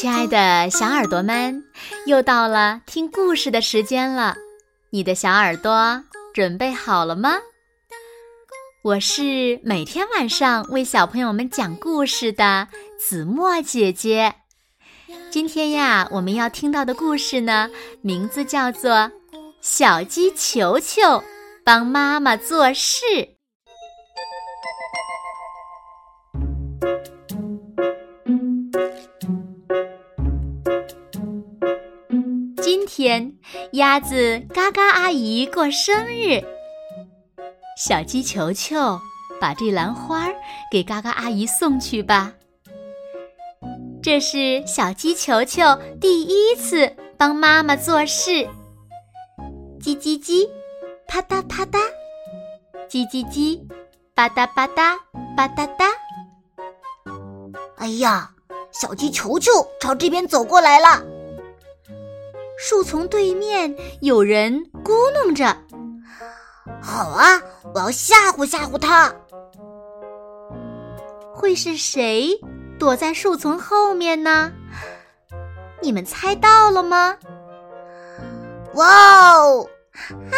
亲爱的小耳朵们，又到了听故事的时间了。你的小耳朵准备好了吗？我是每天晚上为小朋友们讲故事的子墨姐姐。今天呀，我们要听到的故事呢，名字叫做《小鸡球球帮妈妈做事》。天，鸭子嘎嘎阿姨过生日，小鸡球球把这篮花给嘎嘎阿姨送去吧。这是小鸡球球第一次帮妈妈做事，叽叽叽，啪嗒啪嗒，叽叽叽，吧嗒吧嗒，吧嗒嗒。哎呀，小鸡球球朝这边走过来了。树丛对面有人咕哝着：“好啊，我要吓唬吓唬他。”会是谁躲在树丛后面呢？你们猜到了吗？哇哦！啊！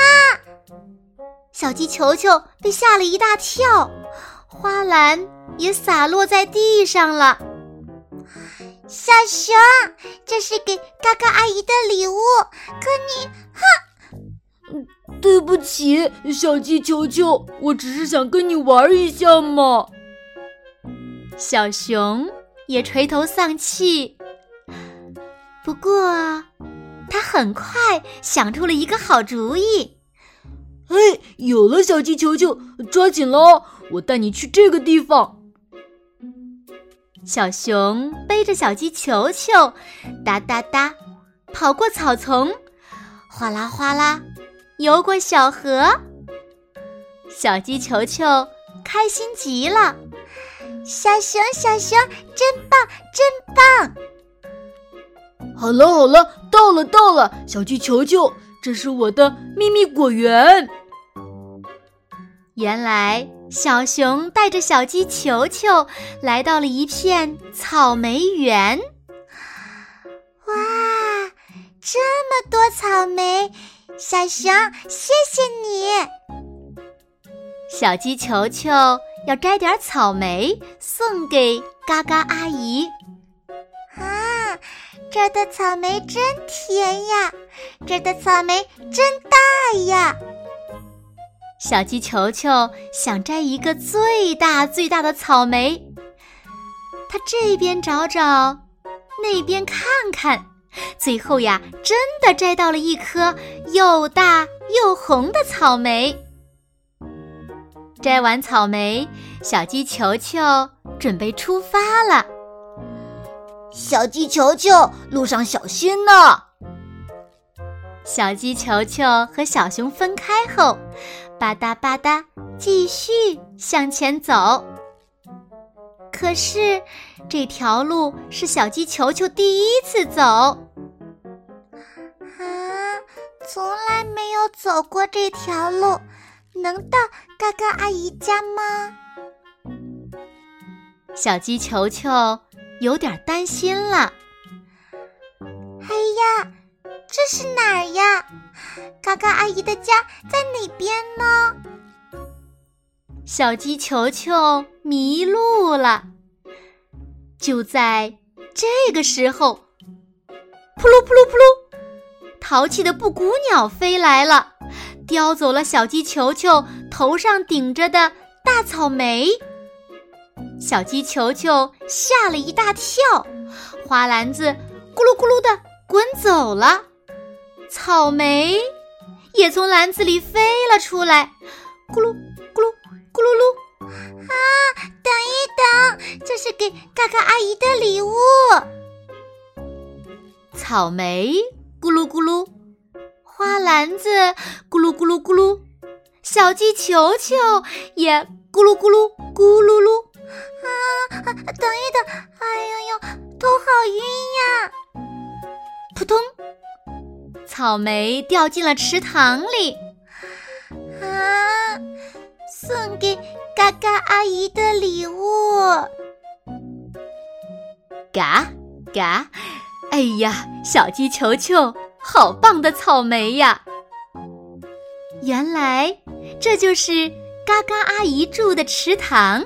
小鸡球球被吓了一大跳，花篮也洒落在地上了。小熊，这是给嘎嘎阿姨的礼物，可你，哼！对不起，小鸡球球，我只是想跟你玩一下嘛。小熊也垂头丧气，不过他很快想出了一个好主意。哎，有了，小鸡球球，抓紧了，我带你去这个地方。小熊背着小鸡球球，哒哒哒，跑过草丛，哗啦哗啦，游过小河。小鸡球球开心极了，小熊小熊真棒真棒！好了好了，到了到了，小鸡球球，这是我的秘密果园。原来。小熊带着小鸡球球来到了一片草莓园。哇，这么多草莓！小熊，谢谢你。小鸡球球要摘点草莓送给嘎嘎阿姨。啊，这儿的草莓真甜呀！这儿的草莓真大呀！小鸡球球想摘一个最大最大的草莓，它这边找找，那边看看，最后呀，真的摘到了一颗又大又红的草莓。摘完草莓，小鸡球球准备出发了。小鸡球球，路上小心呢。小鸡球球和小熊分开后。吧嗒吧嗒，继续向前走。可是这条路是小鸡球球第一次走，啊，从来没有走过这条路，能到嘎嘎阿姨家吗？小鸡球球有点担心了。哎呀！这是哪儿呀？嘎嘎阿姨的家在哪边呢？小鸡球球迷路了。就在这个时候，扑噜扑噜扑噜，淘气的布谷鸟飞来了，叼走了小鸡球球头上顶着的大草莓。小鸡球球吓了一大跳，花篮子咕噜咕噜的滚走了。草莓也从篮子里飞了出来，咕噜咕噜咕噜噜！啊，等一等，这是给嘎嘎阿姨的礼物。草莓咕噜咕噜，花篮子咕噜咕噜咕噜，小鸡球球也咕噜咕噜咕噜噜。啊，等一等，哎呦呦，头好晕呀！扑通。草莓掉进了池塘里，啊！送给嘎嘎阿姨的礼物。嘎，嘎！哎呀，小鸡球球，好棒的草莓呀！原来这就是嘎嘎阿姨住的池塘，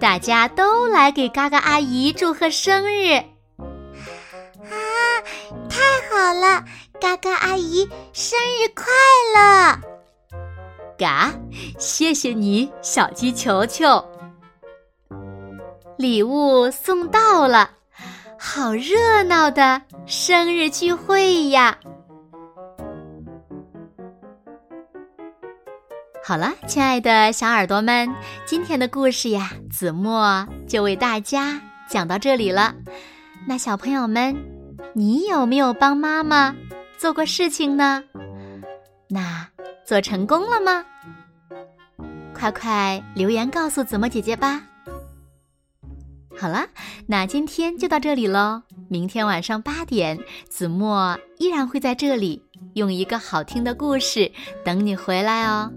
大家都来给嘎嘎阿姨祝贺生日。啊，太好了！嘎嘎阿姨生日快乐！嘎，谢谢你，小鸡球球。礼物送到了，好热闹的生日聚会呀！好了，亲爱的小耳朵们，今天的故事呀，子墨就为大家讲到这里了。那小朋友们，你有没有帮妈妈做过事情呢？那做成功了吗？快快留言告诉子墨姐姐吧。好了，那今天就到这里喽。明天晚上八点，子墨依然会在这里，用一个好听的故事等你回来哦。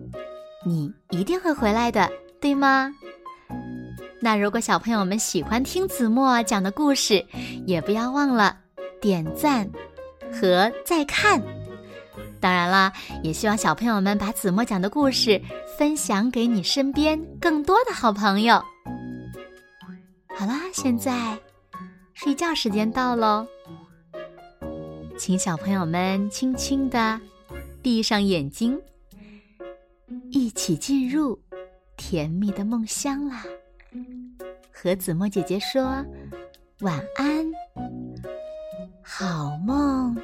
你一定会回来的，对吗？那如果小朋友们喜欢听子墨讲的故事，也不要忘了点赞和再看。当然啦，也希望小朋友们把子墨讲的故事分享给你身边更多的好朋友。好啦，现在睡觉时间到喽，请小朋友们轻轻的闭上眼睛，一起进入甜蜜的梦乡啦。和子墨姐姐说晚安，好梦。